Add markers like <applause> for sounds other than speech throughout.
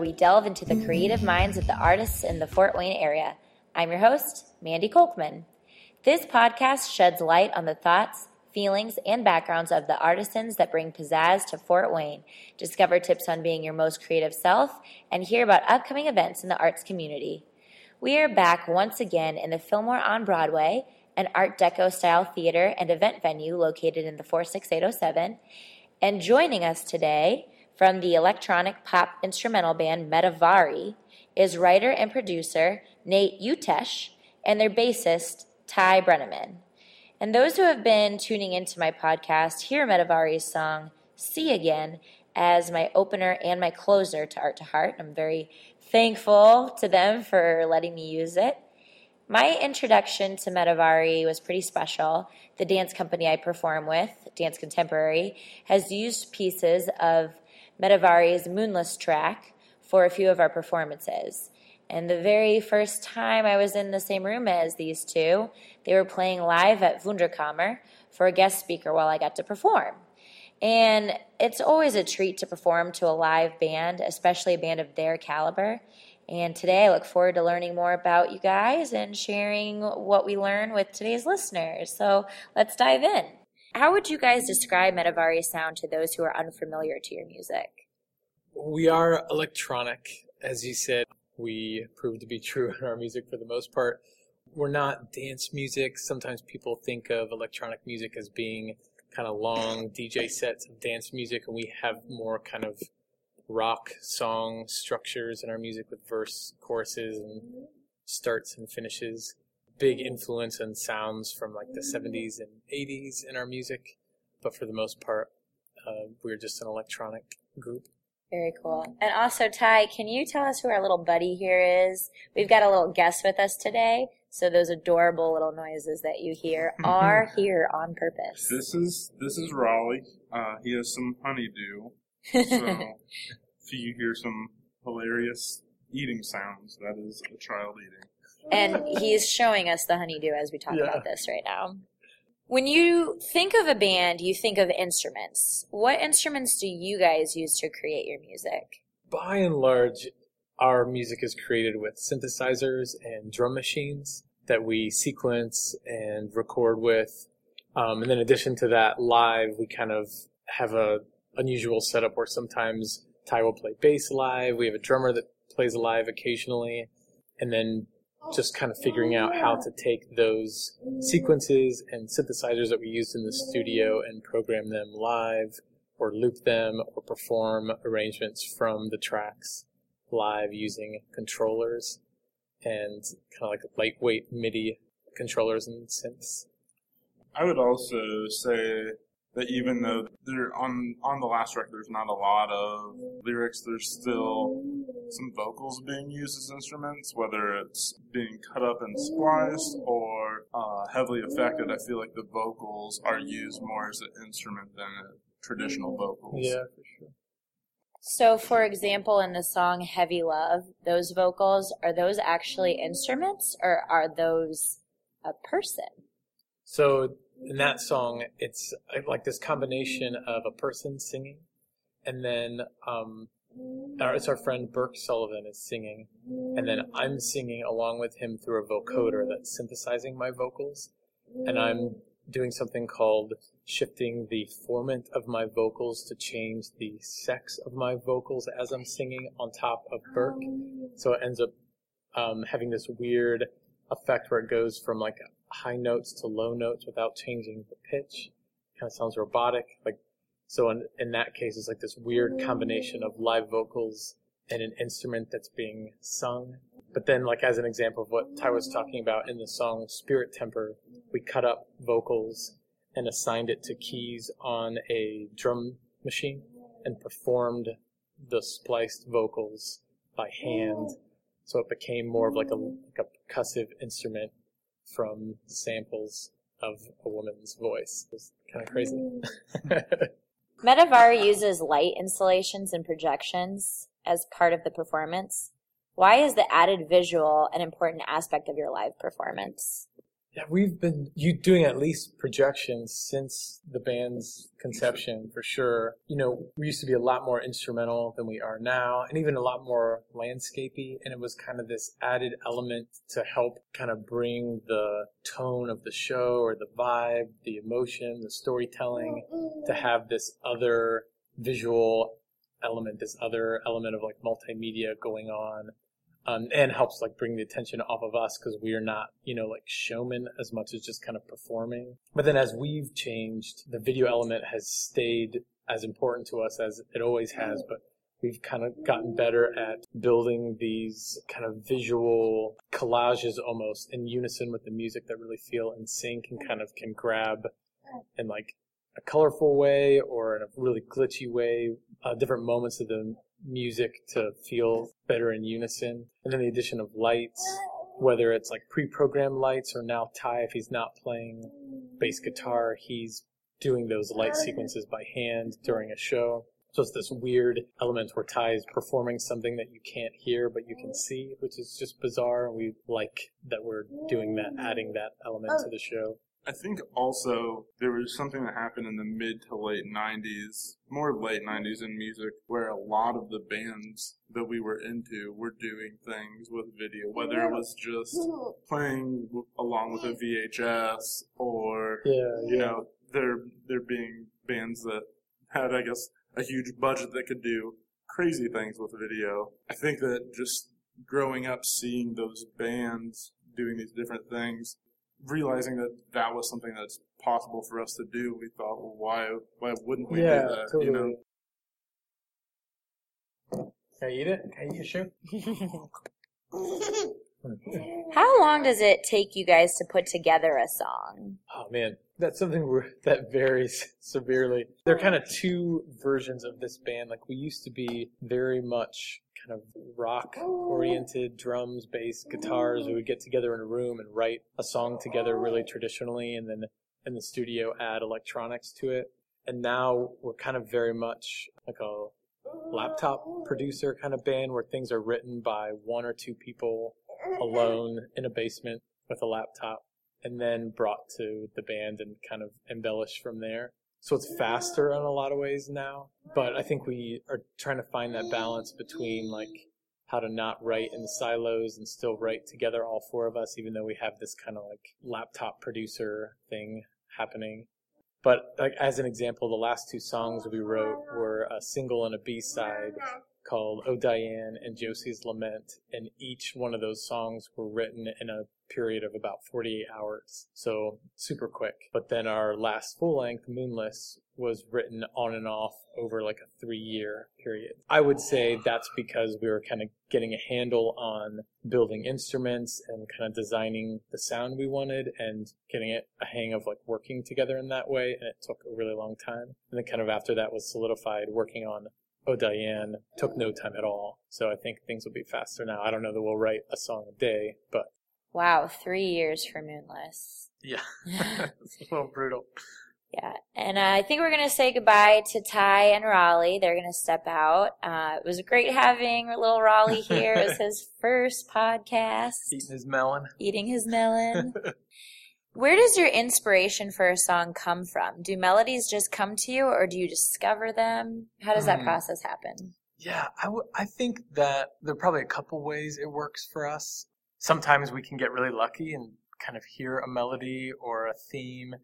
where we delve into the creative minds of the artists in the Fort Wayne area. I'm your host, Mandy Kolkman. This podcast sheds light on the thoughts, feelings, and backgrounds of the artisans that bring pizzazz to Fort Wayne. Discover tips on being your most creative self and hear about upcoming events in the arts community. We are back once again in the Fillmore on Broadway, an Art Deco style theater and event venue located in the 46807. And joining us today from the electronic pop instrumental band Metavari is writer and producer Nate Utesch and their bassist Ty Brinneman. And those who have been tuning into my podcast hear Metavari's song See Again as my opener and my closer to Art to Heart. I'm very thankful to them for letting me use it. My introduction to Metavari was pretty special. The dance company I perform with, Dance Contemporary, has used pieces of Metavari's Moonless track for a few of our performances. And the very first time I was in the same room as these two, they were playing live at Wunderkammer for a guest speaker while I got to perform. And it's always a treat to perform to a live band, especially a band of their caliber. And today I look forward to learning more about you guys and sharing what we learn with today's listeners. So let's dive in. How would you guys describe Metavari's sound to those who are unfamiliar to your music? We are electronic, as you said. We prove to be true in our music for the most part. We're not dance music. Sometimes people think of electronic music as being kind of long DJ sets of dance music, and we have more kind of rock song structures in our music with verse, choruses, and mm-hmm. starts and finishes big influence and sounds from like the 70s and 80s in our music, but for the most part, uh, we're just an electronic group. Very cool. And also, Ty, can you tell us who our little buddy here is? We've got a little guest with us today, so those adorable little noises that you hear <laughs> are here on purpose. This is this is Raleigh. Uh, he has some honeydew. So <laughs> if you hear some hilarious eating sounds, that is a child eating and he's showing us the honeydew as we talk yeah. about this right now. When you think of a band, you think of instruments. What instruments do you guys use to create your music? By and large, our music is created with synthesizers and drum machines that we sequence and record with. Um, and then in addition to that, live, we kind of have a unusual setup where sometimes Ty will play bass live. We have a drummer that plays live occasionally. And then just kind of figuring out how to take those sequences and synthesizers that we used in the studio and program them live or loop them or perform arrangements from the tracks live using controllers and kind of like lightweight MIDI controllers and synths. I would also say that even though there on on the last record there's not a lot of lyrics, there's still some vocals being used as instruments, whether it's being cut up and spliced or uh, heavily affected. I feel like the vocals are used more as an instrument than a traditional vocals. Yeah, for sure. So, for example, in the song Heavy Love, those vocals, are those actually instruments or are those a person? So, in that song, it's uh, like this combination of a person singing, and then um, our, it's our friend Burke Sullivan is singing, and then I'm singing along with him through a vocoder that's synthesizing my vocals, and I'm doing something called shifting the formant of my vocals to change the sex of my vocals as I'm singing on top of Burke. So it ends up um, having this weird effect where it goes from like high notes to low notes without changing the pitch. Kind of sounds robotic. Like so, in, in that case, it's like this weird combination of live vocals and an instrument that's being sung. But then, like as an example of what Ty was talking about in the song Spirit Temper, we cut up vocals and assigned it to keys on a drum machine and performed the spliced vocals by hand. So it became more of like a, like a percussive instrument from samples of a woman's voice. It was kind of crazy. <laughs> Metavari uses light installations and projections as part of the performance. Why is the added visual an important aspect of your live performance? Yeah, we've been you doing at least projections since the band's conception for sure. You know, we used to be a lot more instrumental than we are now, and even a lot more landscapey. And it was kind of this added element to help kind of bring the tone of the show or the vibe, the emotion, the storytelling, to mm-hmm. have this other visual element, this other element of like multimedia going on um, and helps like bring the attention off of us because we are not, you know, like showmen as much as just kind of performing. But then as we've changed, the video element has stayed as important to us as it always has, but we've kind of gotten better at building these kind of visual collages almost in unison with the music that really feel in sync and kind of can grab in like a colorful way or in a really glitchy way, uh, different moments of the music to feel better in unison. And then the addition of lights, whether it's like pre-programmed lights or now Ty, if he's not playing bass guitar, he's doing those light sequences by hand during a show. So it's this weird element where Ty is performing something that you can't hear but you can see, which is just bizarre. And we like that we're doing that, adding that element to the show. I think also there was something that happened in the mid to late 90s, more late 90s in music, where a lot of the bands that we were into were doing things with video, whether it was just hmm. playing along with a VHS or, Yeah, you know, there, there being bands that had, I guess, a huge budget that could do crazy things with video. I think that just growing up seeing those bands doing these different things realizing that that was something that's possible for us to do, we thought, well, why why wouldn't we yeah, do that? totally. You know, Can I eat it? Can I eat your shoe? <laughs> How long does it take you guys to put together a song? Oh man, that's something that varies <laughs> severely. There are kind of two versions of this band. Like we used to be very much kind of rock oriented, drums, bass, guitars. We would get together in a room and write a song together really traditionally, and then in the studio add electronics to it. And now we're kind of very much like a laptop producer kind of band where things are written by one or two people alone in a basement with a laptop and then brought to the band and kind of embellished from there. So it's faster in a lot of ways now, but I think we are trying to find that balance between like how to not write in the silos and still write together all four of us even though we have this kind of like laptop producer thing happening. But like as an example, the last two songs we wrote were a single and a B-side called Oh Diane and Josie's Lament, and each one of those songs were written in a period of about 48 hours, so super quick. But then our last full length, Moonless, was written on and off over like a three year period. I would say that's because we were kind of getting a handle on building instruments and kind of designing the sound we wanted and getting it a hang of like working together in that way, and it took a really long time. And then kind of after that was solidified working on Oh Diane took no time at all. So I think things will be faster now. I don't know that we'll write a song a day, but Wow, three years for Moonless. yeah, <laughs> <laughs> it's a little brutal. Yeah, and uh, I think we're gonna say goodbye to Ty and Raleigh. They're gonna step out. Uh, it was great having little Raleigh here. It was <laughs> his first podcast, Eating his melon. eating his melon. Where does your inspiration for a song come from? Do melodies just come to you, or do you discover them? How does that Hmm. process happen? Yeah, I, w- I think that there are probably a couple ways it works for us. Sometimes we can get really lucky and kind of hear a melody or a theme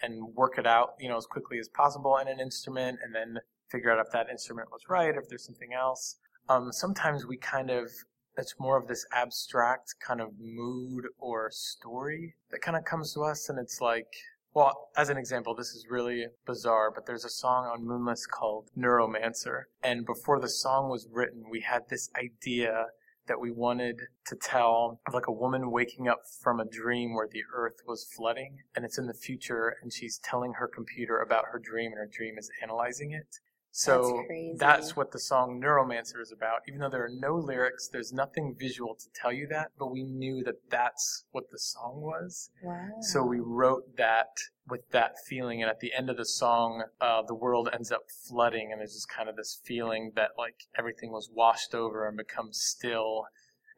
and work it out, you know, as quickly as possible in an instrument and then figure out if that instrument was right, if there's something else. Um, sometimes we kind of, it's more of this abstract kind of mood or story that kind of comes to us and it's like, well, as an example, this is really bizarre, but there's a song on Moonless called Neuromancer. And before the song was written, we had this idea that we wanted to tell of like a woman waking up from a dream where the earth was flooding and it's in the future and she's telling her computer about her dream and her dream is analyzing it. So That's that's what the song Neuromancer is about. Even though there are no lyrics, there's nothing visual to tell you that, but we knew that that's what the song was. Wow. So we wrote that with that feeling, and at the end of the song, uh, the world ends up flooding, and there's just kind of this feeling that like everything was washed over and becomes still,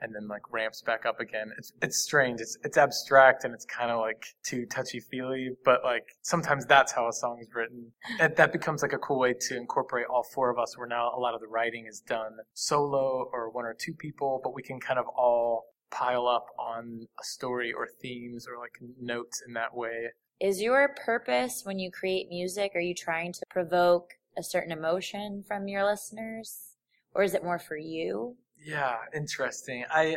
and then like ramps back up again. It's it's strange. It's it's abstract and it's kind of like too touchy feely, but like sometimes that's how a song is written. That becomes like a cool way to incorporate all four of us. Where now a lot of the writing is done solo or one or two people, but we can kind of all pile up on a story or themes or like notes in that way. Is your purpose when you create music, are you trying to provoke a certain emotion from your listeners? Or is it more for you? Yeah, interesting. I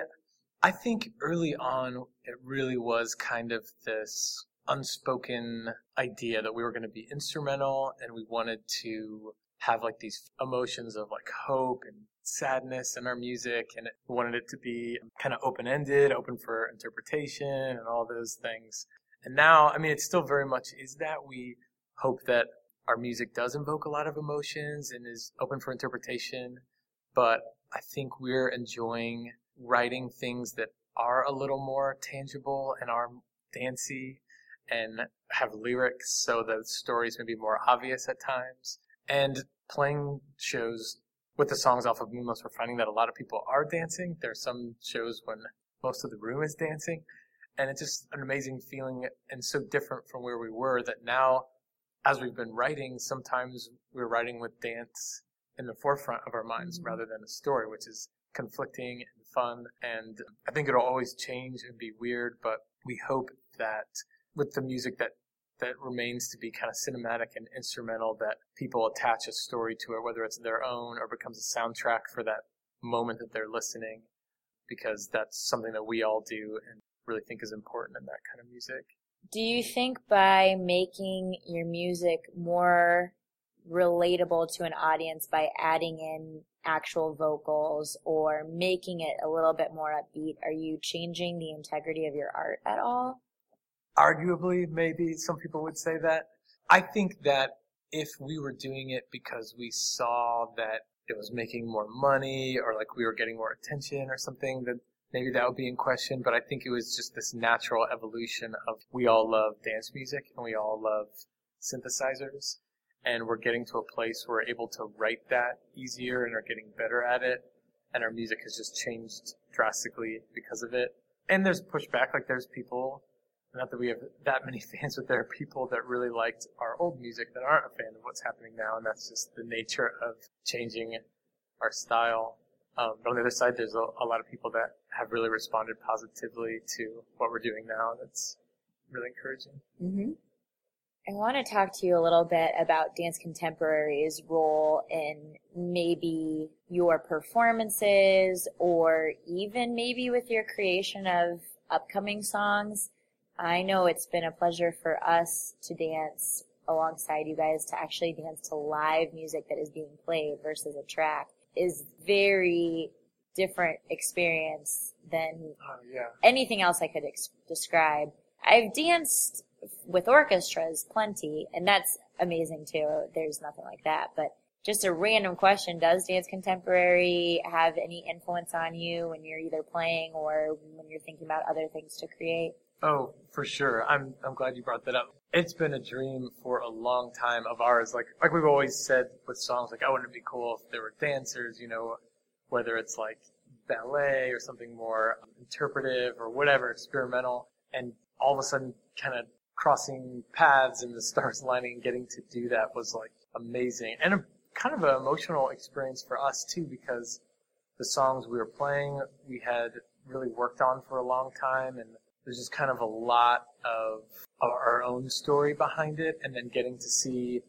I think early on it really was kind of this unspoken idea that we were going to be instrumental and we wanted to have like these emotions of like hope and sadness in our music and we wanted it to be kind of open-ended, open for interpretation and all those things. And now, I mean, it still very much is that we hope that our music does invoke a lot of emotions and is open for interpretation, but I think we're enjoying writing things that are a little more tangible and are dancey and have lyrics so the stories may be more obvious at times. And playing shows with the songs off of Moonless, we're finding that a lot of people are dancing. There are some shows when most of the room is dancing. And it's just an amazing feeling and so different from where we were that now, as we've been writing, sometimes we're writing with dance in the forefront of our minds mm-hmm. rather than a story, which is conflicting and fun. And I think it'll always change and be weird, but we hope that with the music that that remains to be kind of cinematic and instrumental that people attach a story to it, whether it's their own or becomes a soundtrack for that moment that they're listening, because that's something that we all do and really think is important in that kind of music. Do you think by making your music more relatable to an audience by adding in actual vocals or making it a little bit more upbeat, are you changing the integrity of your art at all? Arguably, maybe some people would say that. I think that if we were doing it because we saw that it was making more money or like we were getting more attention or something, then maybe that would be in question. But I think it was just this natural evolution of we all love dance music and we all love synthesizers and we're getting to a place where we're able to write that easier and are getting better at it. And our music has just changed drastically because of it. And there's pushback, like there's people, not that we have that many <laughs> fans, but there are people that really liked our old music that aren't a fan of what's happening now, and that's just the nature of changing our style. Um, but on the other side, there's a, a lot of people that have really responded positively to what we're doing now. And that's really encouraging. Mm-hmm. I want to talk to you a little bit about Dance Contemporary's role in maybe your performances or even maybe with your creation of upcoming songs. I know it's been a pleasure for us to dance alongside you guys to actually dance to live music that is being played versus a track is very different experience than uh, yeah. anything else I could ex- describe. I've danced with orchestras plenty, and that's amazing too. There's nothing like that. But just a random question: Does dance contemporary have any influence on you when you're either playing or when you're thinking about other things to create? Oh, for sure. I'm I'm glad you brought that up. It's been a dream for a long time of ours. Like like we've always said with songs, like, oh, wouldn't it be cool if there were dancers? You know, whether it's like ballet or something more interpretive or whatever, experimental, and all of a sudden, kind of crossing paths and the stars <laughs> aligning and getting to do that was like amazing. And a kind of an emotional experience for us too because the songs we were playing we had really worked on for a long time and there's just kind of a lot of our own story behind it and then getting to see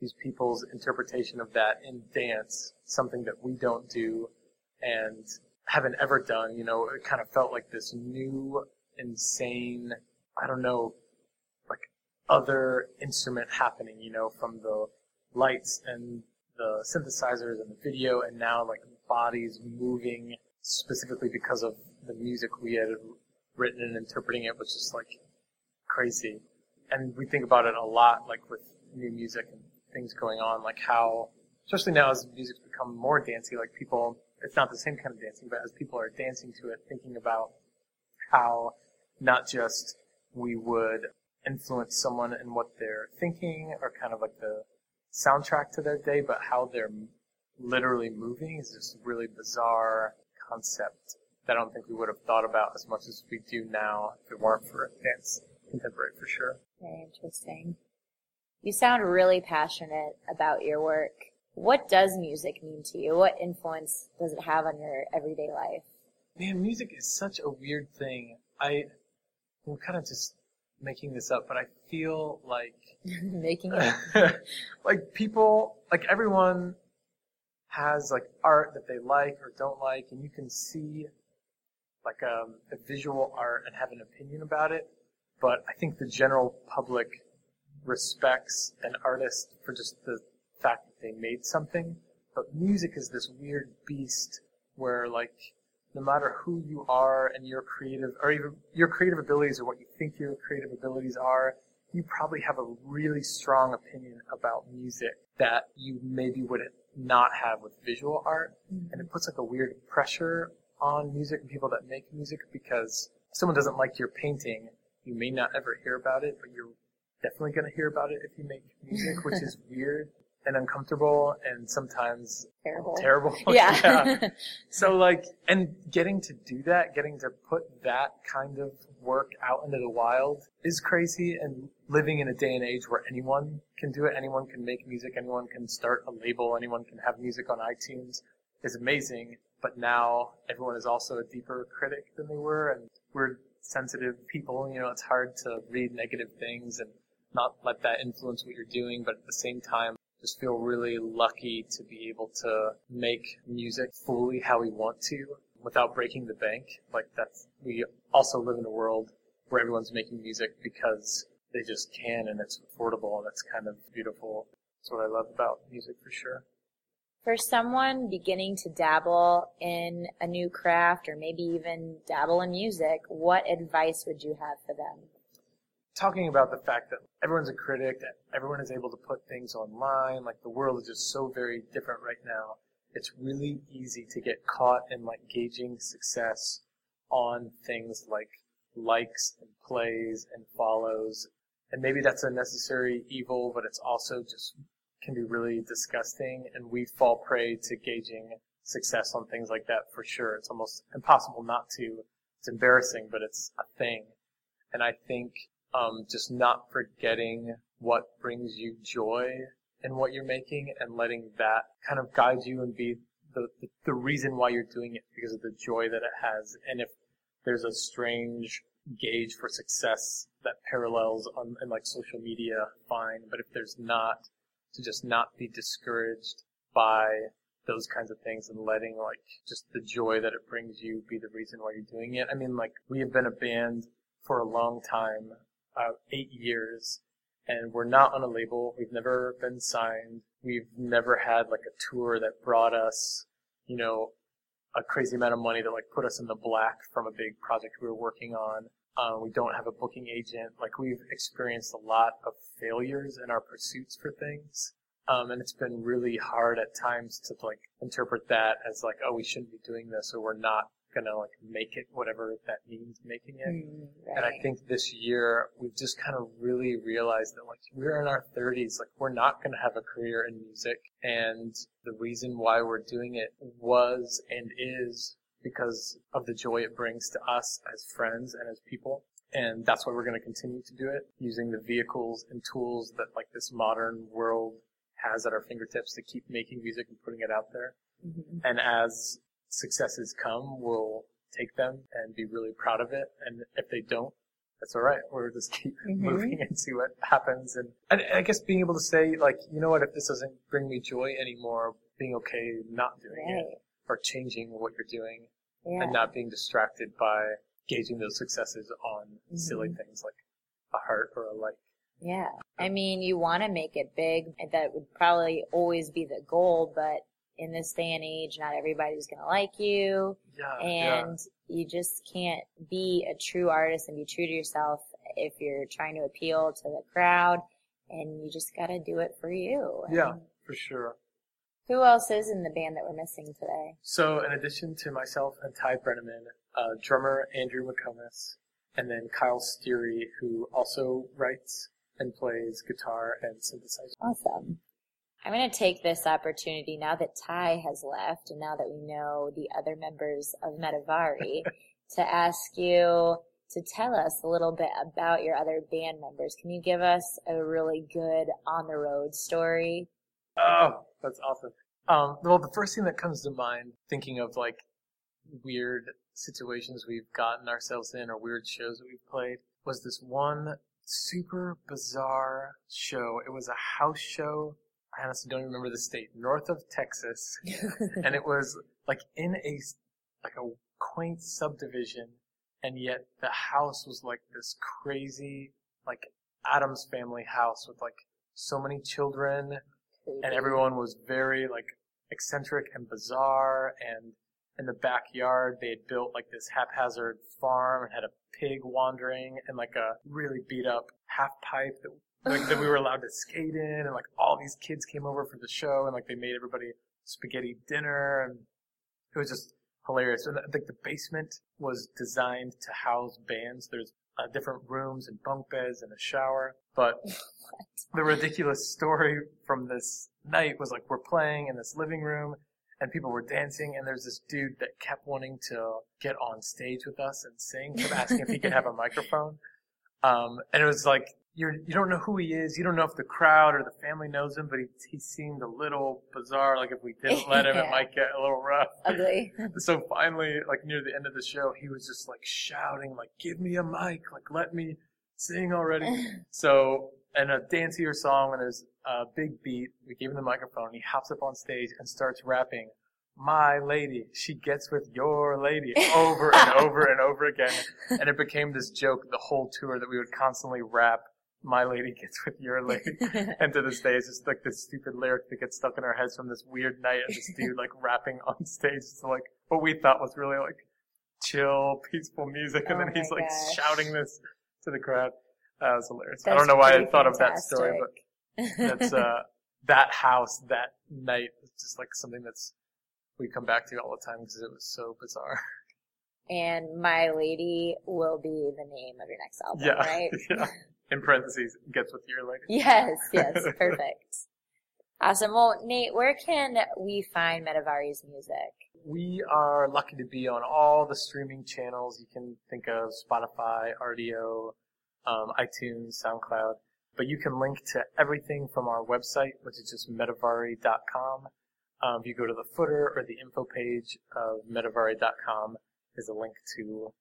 these people's interpretation of that in dance something that we don't do and haven't ever done you know it kind of felt like this new insane i don't know other instrument happening, you know, from the lights and the synthesizers and the video and now like bodies moving specifically because of the music we had written and interpreting it was just like crazy. And we think about it a lot, like with new music and things going on, like how, especially now as music's become more dancey, like people, it's not the same kind of dancing, but as people are dancing to it, thinking about how not just we would influence someone in what they're thinking or kind of like the soundtrack to their day, but how they're literally moving is just a really bizarre concept that I don't think we would have thought about as much as we do now if it weren't for dance contemporary for sure. Very interesting. You sound really passionate about your work. What does music mean to you? What influence does it have on your everyday life? Man, music is such a weird thing. I, I'm kind of just making this up, but I feel like <laughs> Making it. <laughs> like people, like everyone has like art that they like or don't like, and you can see like um, a visual art and have an opinion about it. But I think the general public respects an artist for just the fact that they made something. But music is this weird beast where like no matter who you are and your creative or even your creative abilities or what you think your creative abilities are, you probably have a really strong opinion about music that you maybe would not have with visual art. And it mm-hmm. puts like a weird pressure on music and people that make music because if someone doesn't like your painting, you may not ever hear about it, but you're definitely going to hear about it if you make music, which is <laughs> weird and uncomfortable and sometimes Terrible. terrible. <laughs> Yeah. <laughs> So like, and getting to do that, getting to put that kind of work out into the wild is crazy and living in a day and age where anyone can do it, anyone can make music, anyone can start a label, anyone can have music on iTunes is amazing. But now everyone is also a deeper critic than they were and we're sensitive people, you know, it's hard to read negative things and not let that influence what you're doing, but at the same time, just feel really lucky to be able to make music fully how we want to without breaking the bank. Like that's, we also live in a world where everyone's making music because they just can and it's affordable and it's kind of beautiful. That's what I love about music for sure. For someone beginning to dabble in a new craft or maybe even dabble in music, what advice would you have for them? Talking about the fact that everyone's a critic, that everyone is able to put things online, like the world is just so very different right now. It's really easy to get caught in like gauging success on things like likes and plays and follows. And maybe that's a necessary evil, but it's also just can be really disgusting and we fall prey to gauging success on things like that for sure. It's almost impossible not to. It's embarrassing, but it's a thing. And I think um, just not forgetting what brings you joy in what you're making and letting that kind of guide you and be the, the, the reason why you're doing it because of the joy that it has. And if there's a strange gauge for success that parallels on in like social media, fine. But if there's not, to just not be discouraged by those kinds of things and letting like just the joy that it brings you be the reason why you're doing it. I mean, like we have been a band for a long time uh, eight years, and we're not on a label. We've never been signed. We've never had like a tour that brought us, you know, a crazy amount of money that like put us in the black from a big project we were working on. Uh, we don't have a booking agent. Like we've experienced a lot of failures in our pursuits for things. Um, and it's been really hard at times to like interpret that as like, oh, we shouldn't be doing this or we're not gonna like make it whatever that means making it. Mm, And I think this year we've just kind of really realized that like we're in our 30s, like we're not going to have a career in music. And the reason why we're doing it was and is because of the joy it brings to us as friends and as people. And that's why we're going to continue to do it using the vehicles and tools that like this modern world has at our fingertips to keep making music and putting it out there. Mhm. And as successes come, we'll take them and be really proud of it. And if they don't, that's all right. We'll just keep <laughs> Mhm. moving and see what happens. And, and I guess being able to say, like, you know what, if this doesn't bring me joy anymore, being okay not doing it or changing what you're doing Yeah. and not being distracted by gauging those successes on silly Mhm. things like a heart or a like. Yeah. I mean, you want to make it big. That would probably always be the goal, but in this day and age, not everybody's going to like you. Yeah. yeah. And you just can't be a true artist and be true to yourself if you're trying to appeal to the crowd. And you just got to do it for you. Yeah, And for sure. Who else is in the band that we're missing today? So, in addition to myself and Ty Brinneman, uh, drummer Andrew McComas, and then Kyle Steery, who also writes and plays guitar and synthesizer. Awesome. I'm going to take this opportunity now that Ty has left and now that we know the other members of Metavari <laughs> to ask you to tell us a little bit about your other band members. Can you give us a really good on the road story? Oh, that's awesome. Um, well, the first thing that comes to mind, thinking of like weird situations we've gotten ourselves in or weird shows that we've played, was this one super bizarre show. It was a house show. I honestly don't remember the state, north of Texas, <laughs> and it was like in a like a quaint subdivision, and yet the house was like this crazy like Addams family house with like so many children, and everyone was very like eccentric and bizarre and in the backyard they had built like this haphazard farm and had a pig wandering and like a really beat up half pipe that like that we were allowed to skate in and like all these kids came over for the show and like they made everybody spaghetti dinner and it was just hilarious. And I think the basement was designed to house bands. There's uh, different rooms and bunk beds and a shower but <laughs> the ridiculous story from this night was like we're playing in this living room and people were dancing and there's this dude that kept wanting to get on stage with us and sing kept asking if he could have a <laughs> microphone. Um, and it was like you're you don't know who he is. You don't know if the crowd or the family knows him but he, he seemed a little bizarre. Like if we didn't <laughs> let him Yeah. it might get a little rough. <laughs> Ugly. <laughs> so finally like near the end of the show he was just like shouting like give me a mic. Like let me sing already. So and a dancier song and there's a big beat, we gave him the microphone. and He hops up on stage and starts rapping, "My lady, she gets with your lady" over and over and over again, and it became this joke the whole tour that we would constantly rap, "My lady gets with your lady." <laughs> And to this day, it's just like this stupid lyric that gets stuck in our heads from this weird night of this dude like rapping on stage. So like what we thought was really like chill, peaceful music, and Oh then he's like gosh. shouting this to the crowd. That was hilarious. I don't know why I thought of that story, but that's uh <laughs> that house that night is just like something that's we come back to all the time because it was so bizarre. <laughs> and My Lady will be the name of your next album, yeah, right? yeah. In parentheses, gets with your lady. Yes, yes, <laughs> perfect. Awesome. Well, Nate, where can we find Metavari's music? We are lucky to be on all the streaming channels you can think of: Spotify, Rdio, um, iTunes, SoundCloud. But you can link to everything from our website, which is just metavari.com. Um, if you go to the footer or the info page of metavari.com, there's a link to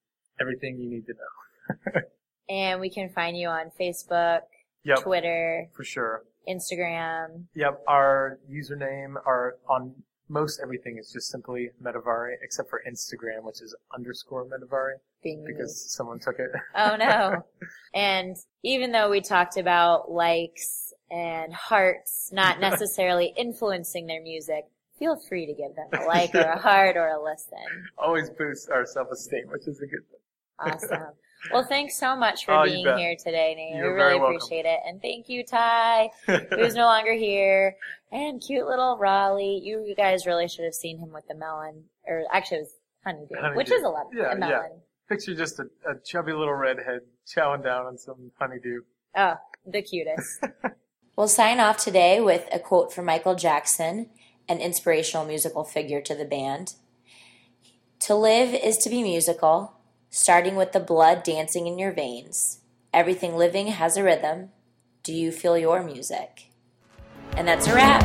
everything you need to know. <laughs> And we can find you on Facebook, Yep, Twitter, for sure. Instagram. Yep, our username, our on most everything is just simply Metavari, except for Instagram, which is underscore Metavari Being because someone took it. Oh no. <laughs> and even though we talked about likes and hearts not <laughs> necessarily influencing their music, feel free to give them a <laughs> like or a heart or a listen. Always boosts our self-esteem, which is a good thing. Awesome. Well, thanks so much for Oh, being here today, Nate. You're we very really welcome. appreciate it. And thank you, Ty, <laughs> who's no longer here. And cute little Raleigh. You, you guys really should have seen him with the melon. Or actually, it was honeydew, Honeydew. which is a, lemon, Yeah, a yeah. Picture just a, a chubby little redhead chowing down on some honeydew. Oh, the cutest. <laughs> we'll sign off today with a quote from Michael Jackson, an inspirational musical figure to the band. To live is to be musical, starting with the blood dancing in your veins. Everything living has a rhythm. Do you feel your music? And that's a wrap.